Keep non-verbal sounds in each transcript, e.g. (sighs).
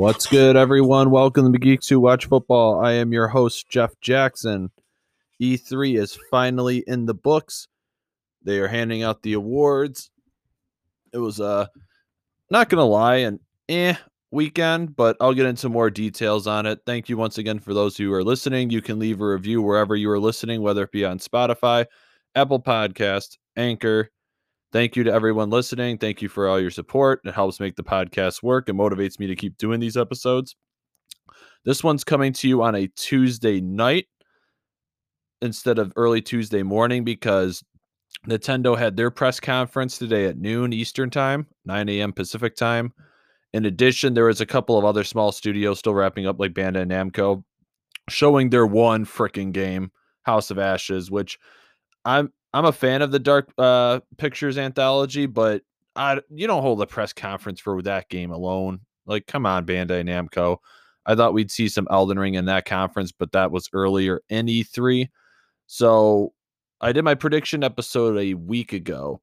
What's good, everyone? Welcome to Geeks Who Watch Football. I am your host, Jeff Jackson. E3 is finally in the books. They are handing out the awards. It was uh not gonna lie, an eh weekend, but I'll get into more details on it. Thank you once again for those who are listening. You can leave a review wherever you are listening, whether it be on Spotify, Apple Podcast, Anchor, Thank you to everyone listening. Thank you for all your support. It helps make the podcast work and motivates me to keep doing these episodes. This one's coming to you on a Tuesday night instead of early Tuesday morning because Nintendo had their press conference today at noon Eastern Time, 9 a.m. Pacific Time. In addition, there was a couple of other small studios still wrapping up, like Bandai Namco, showing their one freaking game, House of Ashes, which I'm I'm a fan of the Dark uh, Pictures anthology, but I you don't hold a press conference for that game alone. Like, come on, Bandai Namco. I thought we'd see some Elden Ring in that conference, but that was earlier in E3. So I did my prediction episode a week ago,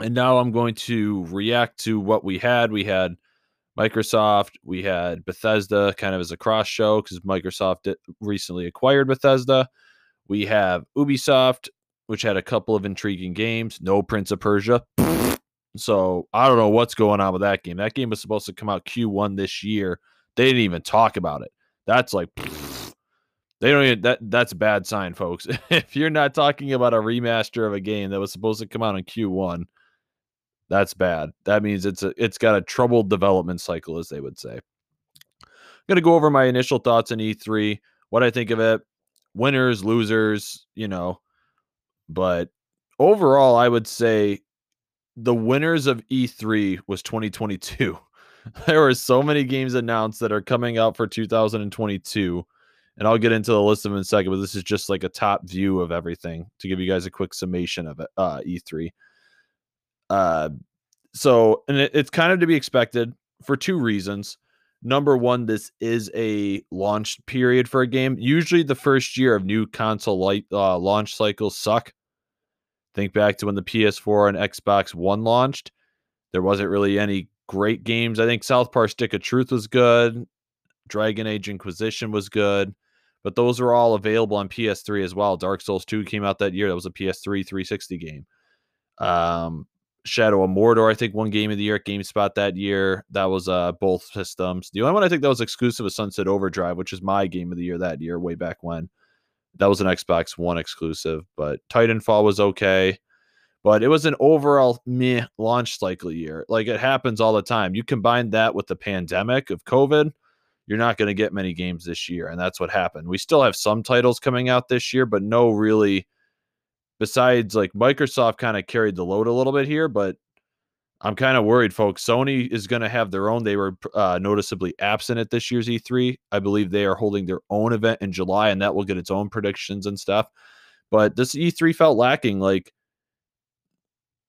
and now I'm going to react to what we had. We had Microsoft, we had Bethesda kind of as a cross show because Microsoft recently acquired Bethesda. We have Ubisoft, which had a couple of intriguing games. No Prince of Persia. So I don't know what's going on with that game. That game was supposed to come out Q1 this year. They didn't even talk about it. That's like they don't even that that's a bad sign, folks. (laughs) if you're not talking about a remaster of a game that was supposed to come out in Q1, that's bad. That means it's a it's got a troubled development cycle, as they would say. I'm gonna go over my initial thoughts on E3, what I think of it, winners, losers, you know, but overall, I would say the winners of E3 was 2022. (laughs) there were so many games announced that are coming out for 2022. And I'll get into the list of them in a second, but this is just like a top view of everything to give you guys a quick summation of it, uh, E3. Uh, so, and it, it's kind of to be expected for two reasons. Number one, this is a launch period for a game. Usually, the first year of new console light, uh, launch cycles suck Think back to when the PS4 and Xbox One launched. There wasn't really any great games. I think South Park Stick of Truth was good. Dragon Age Inquisition was good. But those were all available on PS3 as well. Dark Souls 2 came out that year. That was a PS3 360 game. Um, Shadow of Mordor, I think, one game of the year at GameSpot that year. That was uh, both systems. The only won I think that was exclusive was Sunset Overdrive, which is my game of the year that year, way back when. That was an Xbox One exclusive, but Titanfall was okay. But it was an overall meh launch cycle year. Like it happens all the time. You combine that with the pandemic of COVID, you're not going to get many games this year. And that's what happened. We still have some titles coming out this year, but no really, besides like Microsoft kind of carried the load a little bit here, but I'm kind of worried, folks. Sony is going to have their own. They were uh, noticeably absent at this year's E3. I believe they are holding their own event in July, and that will get its own predictions and stuff. But this E3 felt lacking. Like,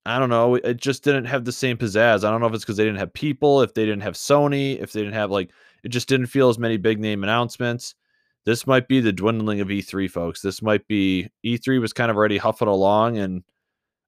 I don't know. It just didn't have the same pizzazz. I don't know if it's because they didn't have people, if they didn't have Sony, if they didn't have, like, it just didn't feel as many big name announcements. This might be the dwindling of E3, folks. This might be E3 was kind of already huffing along and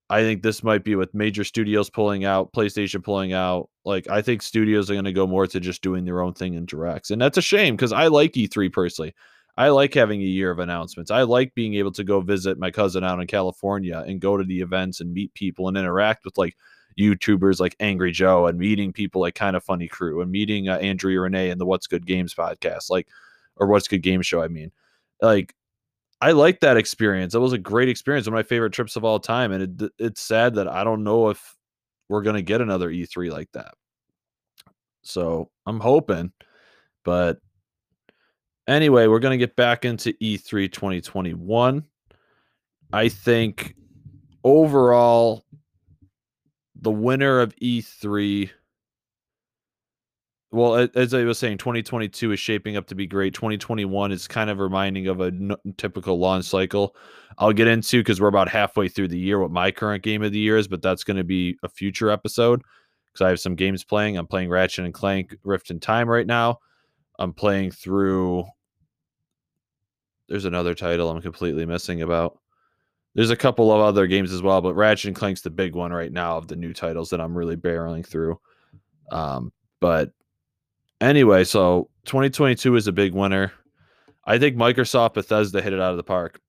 I think this might be with major studios pulling out, PlayStation pulling out. Like, I think studios are going to go more to just doing their own thing in directs. And that's a shame because I like E3 personally. I like having a year of announcements. I like being able to go visit my cousin out in California and go to the events and meet people and interact with like YouTubers like Angry Joe and meeting people like Kind of Funny Crew and meeting uh, Andrea Renee and the What's Good Games podcast, like, or What's Good Game Show. I mean, like, I like that experience. It was a great experience. One of my favorite trips of all time. And it, it's sad that I don't know if we're going to get another E3 like that. So I'm hoping. But anyway, we're going to get back into E3 2021. I think overall, the winner of E3 well, as I was saying, 2022 is shaping up to be great. 2021 is kind of reminding of a n- typical launch cycle. I'll get into because we're about halfway through the year what my current game of the year is, but that's going to be a future episode because I have some games playing. I'm playing Ratchet and Clank Rift in Time right now. I'm playing through. There's another title I'm completely missing about. There's a couple of other games as well, but Ratchet and Clank's the big one right now of the new titles that I'm really barreling through. Um, but Anyway, so 2022 is a big winner. I think Microsoft Bethesda hit it out of the park.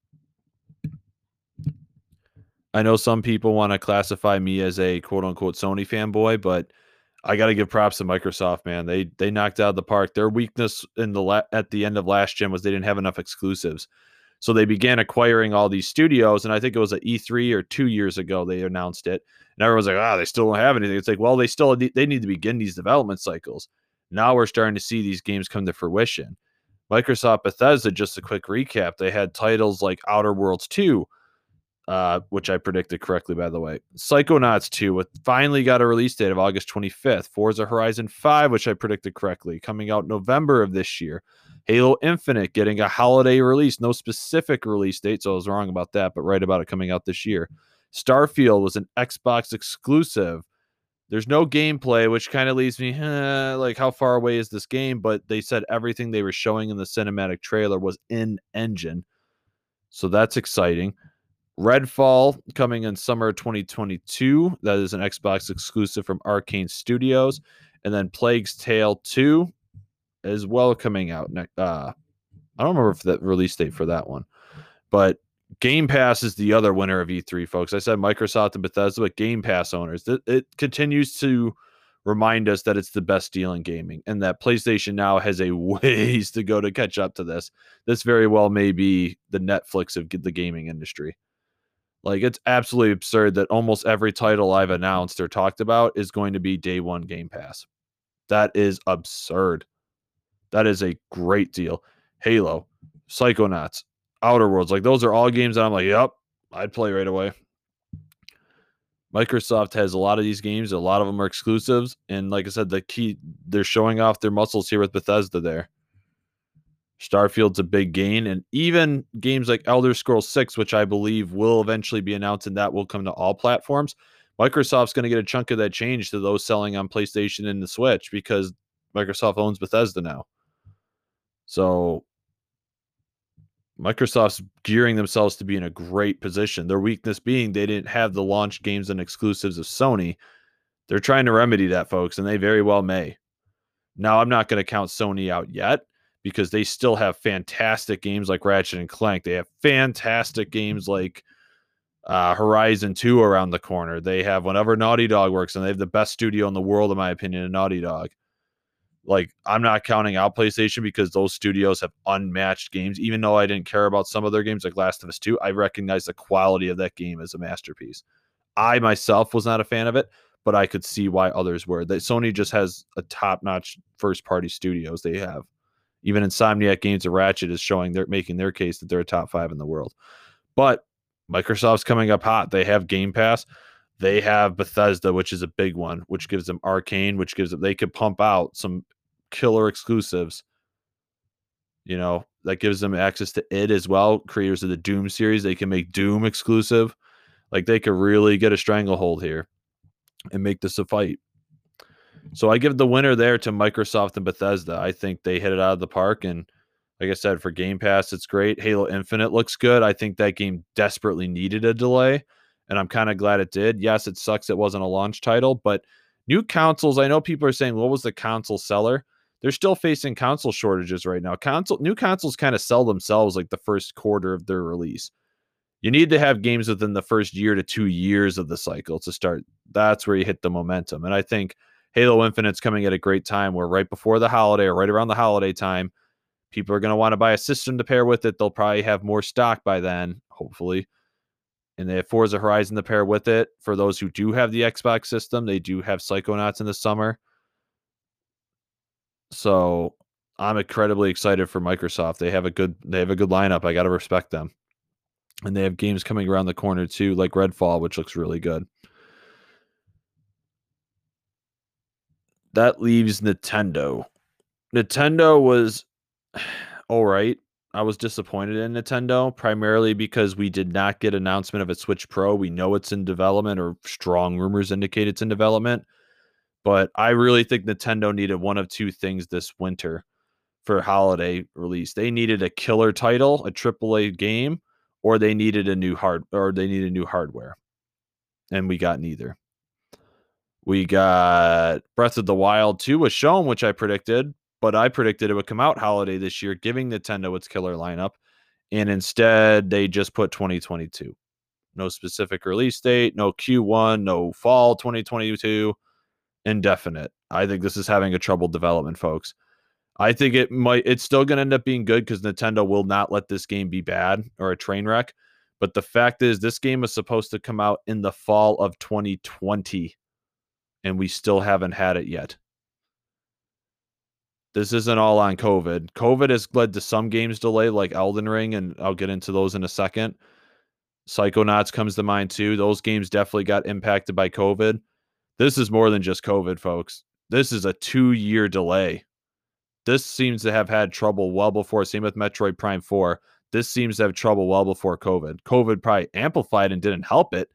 I know some people want to classify me as a quote unquote Sony fanboy, but I got to give props to Microsoft, man. They they knocked out of the park. Their weakness in the la- at the end of last gen was they didn't have enough exclusives. So they began acquiring all these studios, and I think it was at E3 or two years ago they announced it, and everyone's like, "Ah, oh, they still don't have anything." It's like, well, they still they need to begin these development cycles. Now we're starting to see these games come to fruition. Microsoft Bethesda, just a quick recap, they had titles like Outer Worlds 2, uh, which I predicted correctly, by the way. Psychonauts 2 with finally got a release date of August 25th. Forza Horizon 5, which I predicted correctly, coming out November of this year. Halo Infinite getting a holiday release, no specific release date, so I was wrong about that, but right about it coming out this year. Starfield was an Xbox exclusive. There's no gameplay, which kind of leaves me eh, like, how far away is this game? But they said everything they were showing in the cinematic trailer was in engine. So that's exciting. Redfall coming in summer 2022. That is an Xbox exclusive from Arkane Studios. And then Plague's Tale 2 as well coming out. Uh, I don't remember if that release date for that one, but Game Pass is the other winner of E3, folks. I said Microsoft and Bethesda, but Game Pass owners. It, it continues to remind us that it's the best deal in gaming and that PlayStation now has a (laughs) ways to go to catch up to this. This very well may be the Netflix of the gaming industry. Like it's absolutely absurd that almost every title I've announced or talked about is going to be day one Game Pass. That is absurd. That is a great deal. Halo, Psychonauts, Outer Worlds, like those are all games that I'm like, yep, I'd play right away. Microsoft has a lot of these games. A lot of them are exclusives, and like I said, the key they're showing off their muscles here with Bethesda. There, Starfield's a big gain, and even games like Elder Scrolls Six, which I believe will eventually be announced, and that will come to all platforms. Microsoft's going to get a chunk of that change to those selling on PlayStation and the Switch because Microsoft owns Bethesda now. So Microsoft's gearing themselves to be in a great position. Their weakness being they didn't have the launch games and exclusives of Sony. They're trying to remedy that, folks, and they very well may. Now, I'm not going to count Sony out yet because they still have fantastic games like Ratchet and Clank. They have fantastic games like uh, Horizon 2 around the corner. They have whenever Naughty Dog works, and they have the best studio in the world, in my opinion, in Naughty Dog. Like, I'm not counting out PlayStation because those studios have unmatched games. Even though I didn't care about some of their games, like Last of Us 2, I recognize the quality of that game as a masterpiece. I myself was not a fan of it, but I could see why others were. That Sony just has a top notch first party studios they have. Even Insomniac Games of Ratchet is showing they're making their case that they're a top five in the world. But Microsoft's coming up hot. They have Game Pass. They have Bethesda, which is a big one, which gives them Arkane, which gives them they could pump out some killer exclusives. You know, that gives them access to it as well. Creators of the Doom series, they can make Doom exclusive. Like they could really get a stranglehold here and make this a fight. So I give the winner there to Microsoft and Bethesda. I think they hit it out of the park. And like I said, for Game Pass, it's great. Halo Infinite looks good. I think that game desperately needed a delay. And I'm kind of glad it did. Yes, it sucks it wasn't a launch title, but new consoles, I know people are saying, what was the console seller? They're still facing console shortages right now. Console new consoles kind of sell themselves like the first quarter of their release. You need to have games within the first year to two years of the cycle to start. That's where you hit the momentum. And I think Halo Infinite's coming at a great time where right before the holiday or right around the holiday time, people are going to want to buy a system to pair with it. They'll probably have more stock by then, hopefully. And they have Forza Horizon to pair with it. For those who do have the Xbox system, they do have Psychonauts in the summer. So I'm incredibly excited for Microsoft. They have a good they have a good lineup. I got to respect them. And they have games coming around the corner too, like Redfall, which looks really good. That leaves Nintendo. Nintendo was (sighs) all right. I was disappointed in Nintendo primarily because we did not get announcement of a Switch Pro. We know it's in development or strong rumors indicate it's in development. But I really think Nintendo needed one of two things this winter for holiday release. They needed a killer title, a AAA game, or they needed a new hard or they needed new hardware. And we got neither. We got Breath of the Wild 2 was shown, which I predicted. but I predicted it would come out holiday this year, giving Nintendo its killer lineup. And instead, they just put 2022. No specific release date, no Q1, no fall 2022, indefinite. I think this is having a troubled development, folks. I think it might, it's still going to end up being good because Nintendo will not let this game be bad or a train wreck. But the fact is, this game is supposed to come out in the fall of 2020, and we still haven't had it yet. This isn't all on COVID. COVID has led to some games delay, like Elden Ring, and I'll get into those in a second. Psychonauts comes to mind too. Those games definitely got impacted by COVID. This is more than just COVID, folks. This is a two year delay. This seems to have had trouble well before. Same with Metroid Prime 4. This seems to have trouble well before COVID. COVID probably amplified and didn't help it,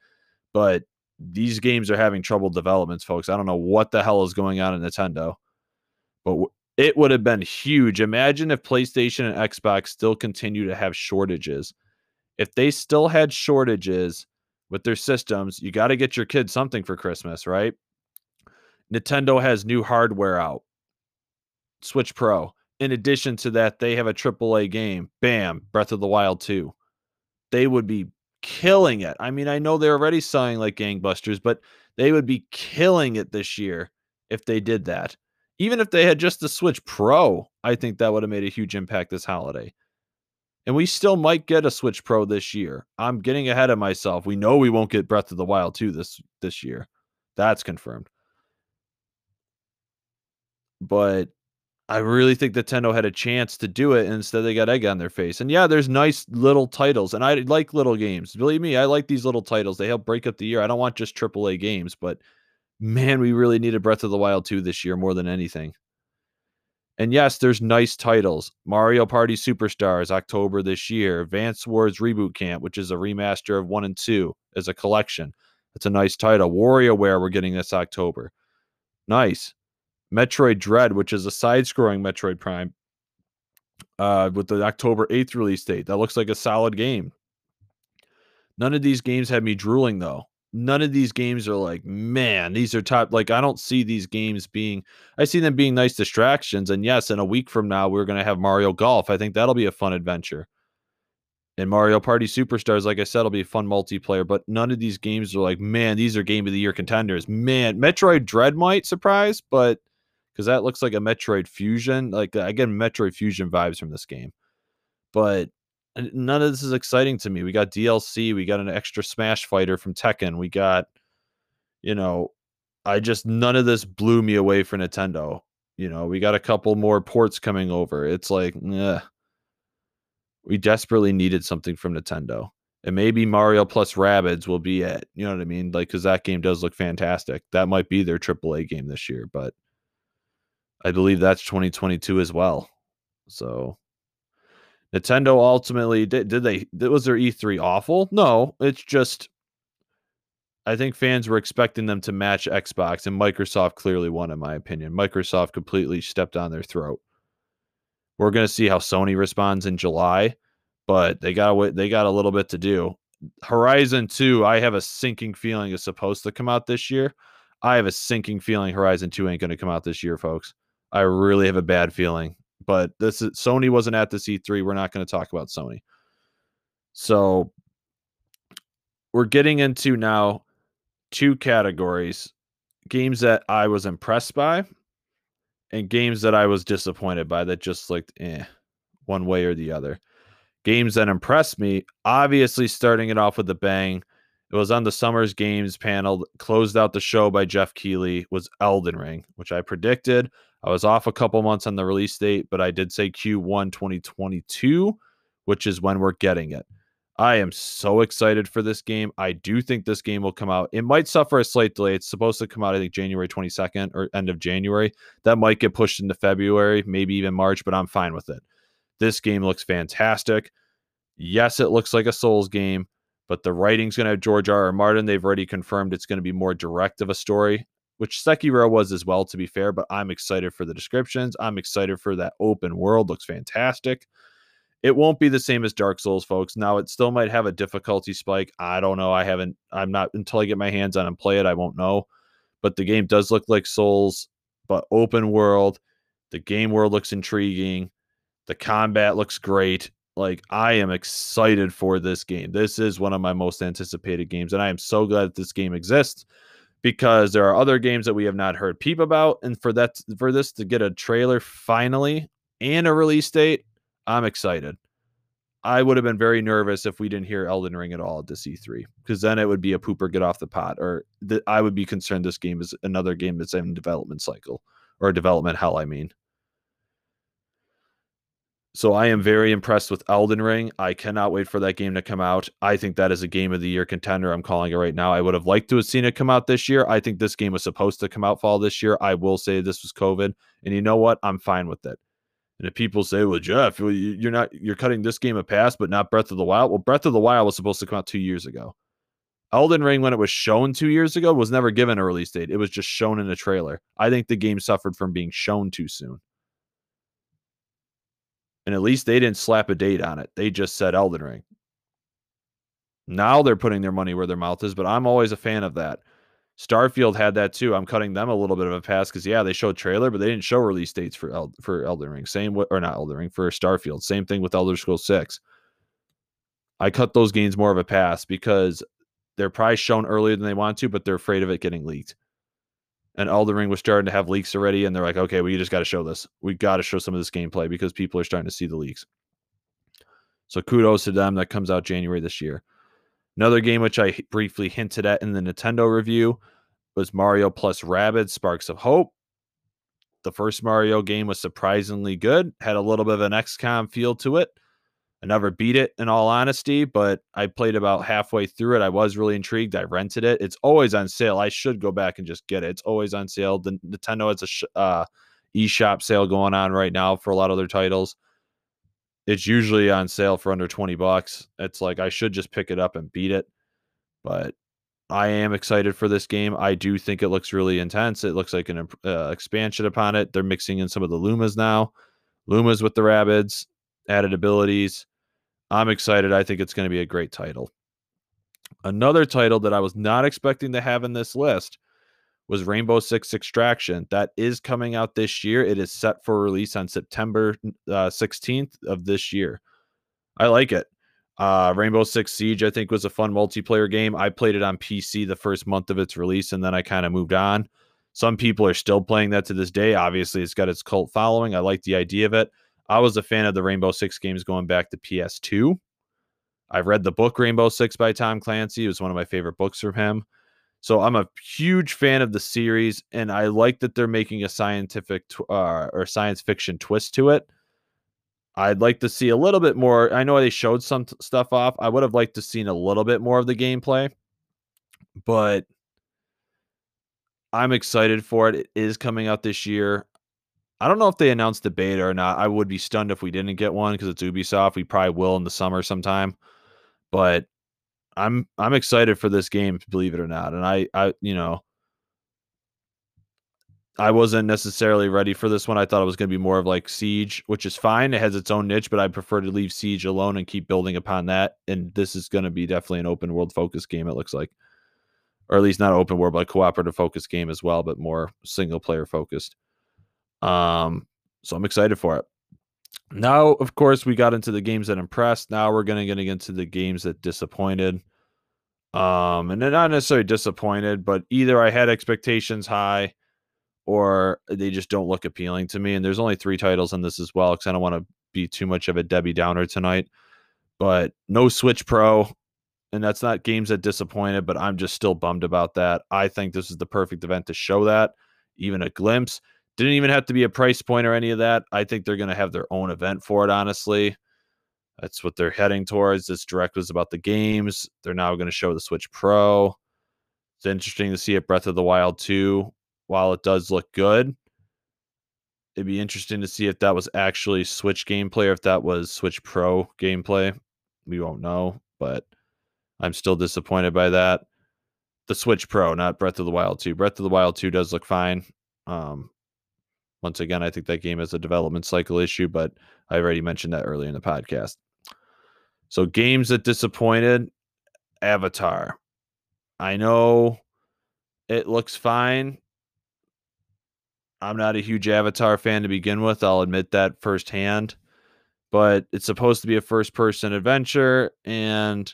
but these games are having trouble developments, folks. I don't know what the hell is going on in Nintendo, but it would have been huge. Imagine if PlayStation and Xbox still continue to have shortages if they still had shortages with their systems, you got to get your kids something for Christmas, right? Nintendo has new hardware out. Switch Pro. In addition to that, they have a AAA game. Bam, Breath of the Wild 2. They would be killing it. I mean, I know they're already selling like gangbusters, but they would be killing it this year if they did that. Even if they had just the Switch Pro, I think that would have made a huge impact this holiday. And we still might get a Switch Pro this year. I'm getting ahead of myself. We know we won't get Breath of the Wild 2 this this year. That's confirmed. But I really think Nintendo had a chance to do it, and instead they got egg on their face. And yeah, there's nice little titles, and I like little games. Believe me, I like these little titles. They help break up the year. I don't want just AAA games, but man, we really needed Breath of the Wild 2 this year more than anything. And yes, there's nice titles. Mario Party Superstars, October this year. Advance Wars Reboot Camp, which is a remaster of one and two as a collection. That's a nice title. WarioWare, we're getting this October. Nice. Metroid Dread, which is a side scrolling Metroid Prime, uh, with the October 8th release date. That looks like a solid game. None of these games have me drooling, though none of these games are like, man, these are top. Like, I don't see these games being, I see them being nice distractions. And yes, in a week from now, we're going to have Mario Golf. I think that'll be a fun adventure. And Mario Party Superstars, like I said, will be a fun multiplayer. But none of these games are like, man, these are game of the year contenders. Man, Metroid Dread might surprise, but because that looks like a Metroid Fusion. Like, I get Metroid Fusion vibes from this game. But none of this is exciting to me. We got DLC, we got an extra Smash fighter from Tekken, we got, you know, I just none of this blew me away for Nintendo. You know, we got a couple more ports coming over. It's like, we desperately needed something from Nintendo. And maybe Mario plus Rabbids will be it. You know what I mean? Like, because that game does look fantastic. That might be their AAA game this year, but I believe that's 2022 as well. So Nintendo ultimately did, did they was their E3 awful? No, it's just I think fans were expecting them to match Xbox and Microsoft clearly won in my opinion. Microsoft completely stepped on their throat. We're going to see how Sony responds in July, but they got they got a little bit to do. Horizon 2, I have a sinking feeling is supposed to come out this year. I have a sinking feeling Horizon 2 ain't going to come out this year, folks. I really have a bad feeling but this is Sony wasn't at the E3. We're not going to talk about Sony. So we're getting into now two categories games that I was impressed by and games that I was disappointed by that just looked eh, one way or the other. Games that impressed me, obviously starting it off with a bang. It was on the Summers Games panel, closed out the show by Jeff Keighley, was Elden Ring, which I predicted. I was off a couple months on the release date, but I did say Q1 2022, which is when we're getting it. I am so excited for this game. I do think this game will come out. It might suffer a slight delay. It's supposed to come out, I think, January 22nd or end of January. That might get pushed into February, maybe even March, but I'm fine with it. This game looks fantastic. Yes, it looks like a Souls game, but the writing's going to have George R. R. Martin. They've already confirmed it's going to be more direct of a story which Sekiro was as well, to be fair. But I'm excited for the descriptions. I'm excited for that open world. Looks fantastic. It won't be the same as Dark Souls, folks. Now it still might have a difficulty spike. I don't know. I haven't. I'm not until I get my hands on and play it. I won't know. But the game does look like Souls, but open world. The game world looks intriguing. The combat looks great. Like I am excited for this game. This is one of my most anticipated games, and I am so glad that this game exists because there are other games that we have not heard peep about, and for that for this to get a trailer finally and a release date, I'm excited. I would have been very nervous if we didn't hear Elden Ring at all at this E3 because then it would be a pooper get off the pot, or th- I would be concerned this game is another game that's in development cycle or development hell. I mean, so I am very impressed with Elden Ring. I cannot wait for that game to come out. I think that is a game of the year contender. I'm calling it right now. I would have liked to have seen it come out this year. I think this game was supposed to come out fall this year. I will say this was COVID, and you know what? I'm fine with it. And if people say, "Well, Jeff, you're not you're cutting this game a pass, but not Breath of the Wild," well, Breath of the Wild was supposed to come out two years ago. Elden Ring, when it was shown two years ago, was never given a release date. It was just shown in a trailer. I think the game suffered from being shown too soon. And at least they didn't slap a date on it. They just said Elden Ring. Now they're putting their money where their mouth is, but I'm always a fan of that. Starfield had that too. I'm cutting them a little bit of a pass because yeah, they showed trailer, but they didn't show release dates for El- for Elden Ring. Same or not Elden Ring for Starfield. Same thing with Elder Scrolls Six. I cut those games more of a pass because they're probably shown earlier than they want to, but they're afraid of it getting leaked. And Elden Ring was starting to have leaks already, and they're like, okay, we just got to show this. We got to show some of this gameplay because people are starting to see the leaks. So kudos to them. That comes out January this year. Another game which I briefly hinted at in the Nintendo review was Mario plus Rabbids Sparks of Hope. The first Mario game was surprisingly good, had a little bit of an XCOM feel to it. I never beat it in all honesty, but I played about halfway through it. I was really intrigued. I rented it. It's always on sale. I should go back and just get it. It's always on sale. The Nintendo has a sh- uh, eShop sale going on right now for a lot of their titles it's usually on sale for under 20 bucks. It's like I should just pick it up and beat it. But I am excited for this game. I do think it looks really intense. It looks like an uh, expansion upon it. They're mixing in some of the Lumas now. Lumas with the Rabbids, added abilities. I'm excited. I think it's going to be a great title. Another title that I was not expecting to have in this list was Rainbow Six Extraction. That is coming out this year. It is set for release on September uh, 16th of this year. I like it. Uh, Rainbow Six Siege, I think, was a fun multiplayer game. I played it on PC the first month of its release, and then I kind of moved on. Some people are still playing that to this day. Obviously, it's got its cult following. I like the idea of it. I was a fan of the Rainbow Six games going back to PS2. I've read the book Rainbow Six by Tom Clancy. It was one of my favorite books from him. So I'm a huge fan of the series, and I like that they're making a scientific tw- uh, or science fiction twist to it. I'd like to see a little bit more. I know they showed some t- stuff off. I would have liked to seen a little bit more of the gameplay, but I'm excited for it. It is coming out this year. I don't know if they announced the beta or not. I would be stunned if we didn't get one because it's Ubisoft. We probably will in the summer sometime. But I'm I'm excited for this game, believe it or not. And I I you know I wasn't necessarily ready for this one. I thought it was going to be more of like Siege, which is fine. It has its own niche, but I prefer to leave Siege alone and keep building upon that. And this is going to be definitely an open world focus game. It looks like, or at least not open world, but cooperative focus game as well, but more single player focused. Um, so I'm excited for it. Now, of course, we got into the games that impressed. Now we're going to get into the games that disappointed. Um, and they're not necessarily disappointed, but either I had expectations high or they just don't look appealing to me. And there's only three titles in this as well, because I don't want to be too much of a Debbie Downer tonight. But no Switch Pro, and that's not games that disappointed, but I'm just still bummed about that. I think this is the perfect event to show that, even a glimpse. Didn't even have to be a price point or any of that. I think they're going to have their own event for it, honestly. That's what they're heading towards. This direct was about the games. They're now going to show the Switch Pro. It's interesting to see it Breath of the Wild 2. While it does look good, it'd be interesting to see if that was actually Switch gameplay or if that was Switch Pro gameplay. We won't know, but I'm still disappointed by that. The Switch Pro, not Breath of the Wild 2. Breath of the Wild 2 does look fine. Um, once again, I think that game is a development cycle issue, but I already mentioned that earlier in the podcast. So games that disappointed, Avatar. I know it looks fine. I'm not a huge Avatar fan to begin with. I'll admit that firsthand. But it's supposed to be a first person adventure. And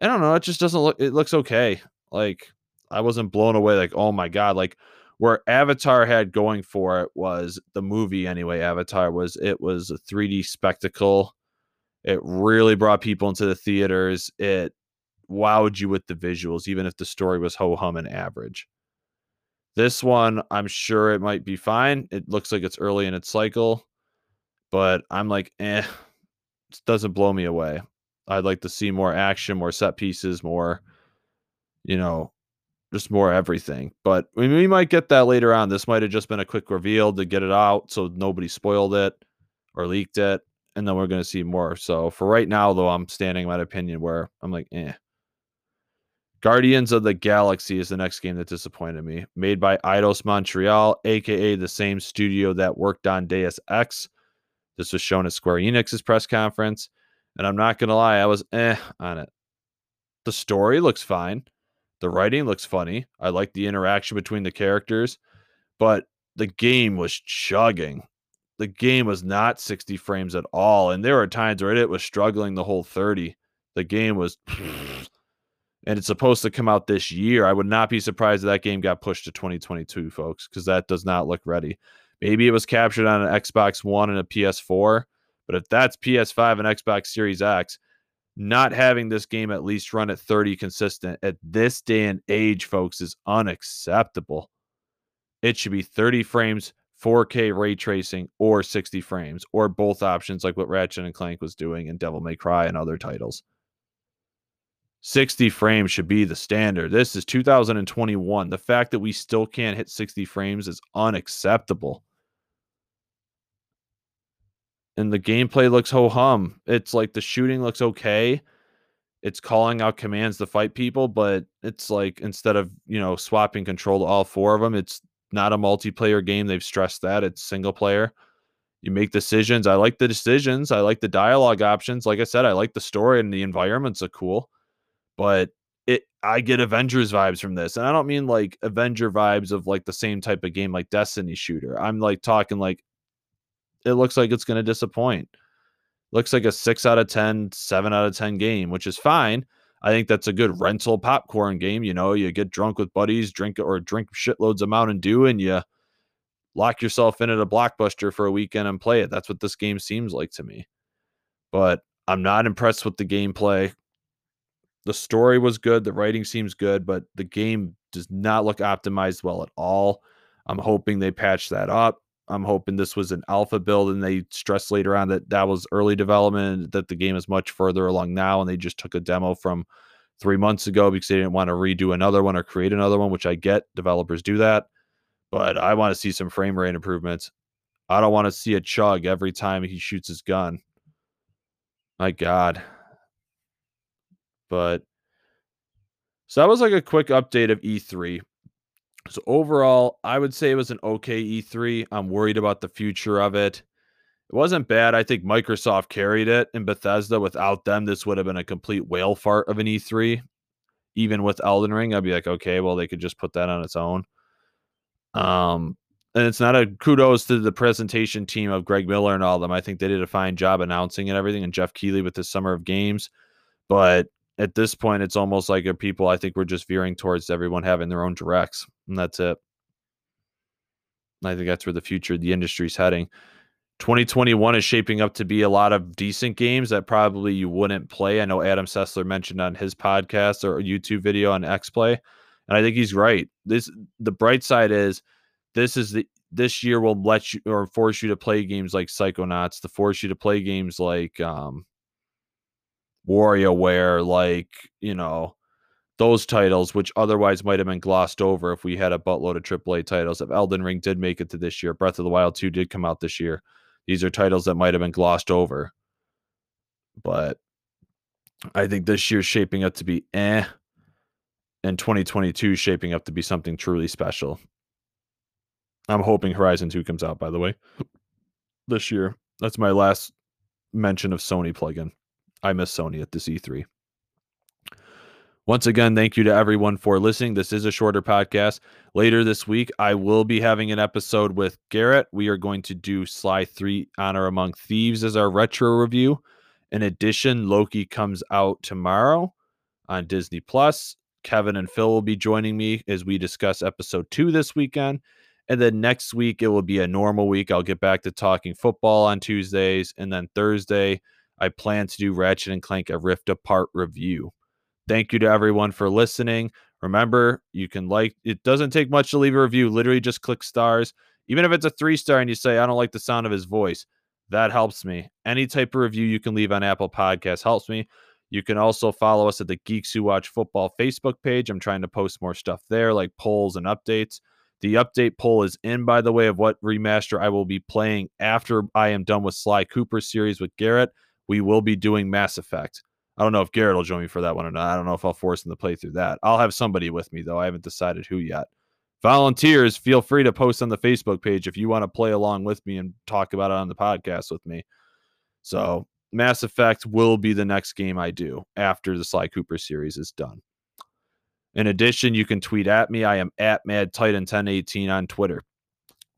I don't know. It just doesn't look, it looks okay. Like, I wasn't blown away. Like, oh my God. Like, where Avatar had going for it was the movie anyway. Avatar was, it was a 3D spectacle. It really brought people into the theaters. It wowed you with the visuals, even if the story was ho hum and average. This one, I'm sure it might be fine. It looks like it's early in its cycle, but I'm like, eh, it doesn't blow me away. I'd like to see more action, more set pieces, more, you know, just more everything. But we, we might get that later on. This might have just been a quick reveal to get it out so nobody spoiled it or leaked it. And then we're going to see more. So for right now, though, I'm standing my opinion where I'm like, eh. Guardians of the Galaxy is the next game that disappointed me. Made by Eidos Montreal, aka the same studio that worked on Deus Ex. This was shown at Square Enix's press conference. And I'm not going to lie, I was eh on it. The story looks fine. The writing looks funny. I like the interaction between the characters, but the game was chugging. The game was not 60 frames at all. And there were times where it was struggling the whole 30. The game was (sniffs) and it's supposed to come out this year. I would not be surprised if that game got pushed to 2022, folks, because that does not look ready. Maybe it was captured on an Xbox One and a PS4, but if that's PS5 and Xbox Series X, not having this game at least run at 30 consistent at this day and age, folks, is unacceptable. It should be 30 frames, 4K ray tracing, or 60 frames, or both options, like what Ratchet and Clank was doing in Devil May Cry and other titles. 60 frames should be the standard. This is 2021. The fact that we still can't hit 60 frames is unacceptable. And the gameplay looks ho hum. It's like the shooting looks okay. It's calling out commands to fight people, but it's like instead of, you know, swapping control to all four of them, it's not a multiplayer game. They've stressed that. It's single player. You make decisions. I like the decisions. I like the dialogue options. Like I said, I like the story and the environments are cool but it I get Avengers vibes from this. And I don't mean like Avenger vibes of like the same type of game like Destiny shooter. I'm like talking like it looks like it's going to disappoint. Looks like a 6 out of 10, 7 out of 10 game, which is fine. I think that's a good rental popcorn game, you know, you get drunk with buddies, drink or drink shitloads of Mountain Dew and you lock yourself in at a blockbuster for a weekend and play it. That's what this game seems like to me. But I'm not impressed with the gameplay the story was good, the writing seems good, but the game does not look optimized well at all. I'm hoping they patch that up. I'm hoping this was an alpha build and they stressed later on that that was early development, that the game is much further along now, and they just took a demo from three months ago because they didn't want to redo another one or create another one, which I get. Developers do that. But I want to see some frame rate improvements. I don't want to see a chug every time he shoots his gun. My God. But so that was like a quick update of E3. So overall, I would say it was an okay E3. I'm worried about the future of it. It wasn't bad. I think Microsoft carried it in Bethesda. Without them, this would have been a complete whale fart of an E3. Even with Elden Ring, I'd be like, okay, well, they could just put that on its own. Um, and it's not a kudos to the presentation team of Greg Miller and all of them. I think they did a fine job announcing and everything, and Jeff Keighley with the Summer of Games. But at this point, it's almost like people. I think we're just veering towards everyone having their own directs, and that's it. I think that's where the future of the industry is heading. 2021 is shaping up to be a lot of decent games that probably you wouldn't play. I know Adam Sessler mentioned on his podcast or YouTube video on X Play, and I think he's right. This the bright side is this is the this year will let you or force you to play games like Psychonauts, to force you to play games like um, WarioWare, like, you know, those titles, which otherwise might have been glossed over if we had a buttload of AAA titles. If Elden Ring did make it to this year, Breath of the Wild 2 did come out this year. These are titles that might have been glossed over. But I think this year's shaping up to be eh. And 2022 shaping up to be something truly special. I'm hoping Horizon 2 comes out, by the way, this year. That's my last mention of Sony plugin. I miss Sony at this E3. Once again, thank you to everyone for listening. This is a shorter podcast. Later this week, I will be having an episode with Garrett. We are going to do Sly 3 Honor Among Thieves as our retro review. In addition, Loki comes out tomorrow on Disney Plus. Kevin and Phil will be joining me as we discuss episode two this weekend. And then next week, it will be a normal week. I'll get back to talking football on Tuesdays. And then Thursday, I plan to do Ratchet and Clank a Rift Apart review. Thank you to everyone for listening. Remember, you can like it doesn't take much to leave a review. Literally just click stars. Even if it's a three star and you say, I don't like the sound of his voice, that helps me. Any type of review you can leave on Apple Podcasts helps me. You can also follow us at the Geeks Who Watch Football Facebook page. I'm trying to post more stuff there, like polls and updates. The update poll is in, by the way, of what remaster I will be playing after I am done with Sly Cooper series with Garrett. We will be doing Mass Effect. I don't know if Garrett will join me for that one or not. I don't know if I'll force him to play through that. I'll have somebody with me, though. I haven't decided who yet. Volunteers, feel free to post on the Facebook page if you want to play along with me and talk about it on the podcast with me. So, Mass Effect will be the next game I do after the Sly Cooper series is done. In addition, you can tweet at me. I am at Mad Titan 1018 on Twitter.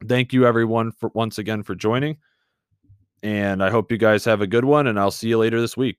Thank you, everyone, for once again for joining. And I hope you guys have a good one, and I'll see you later this week.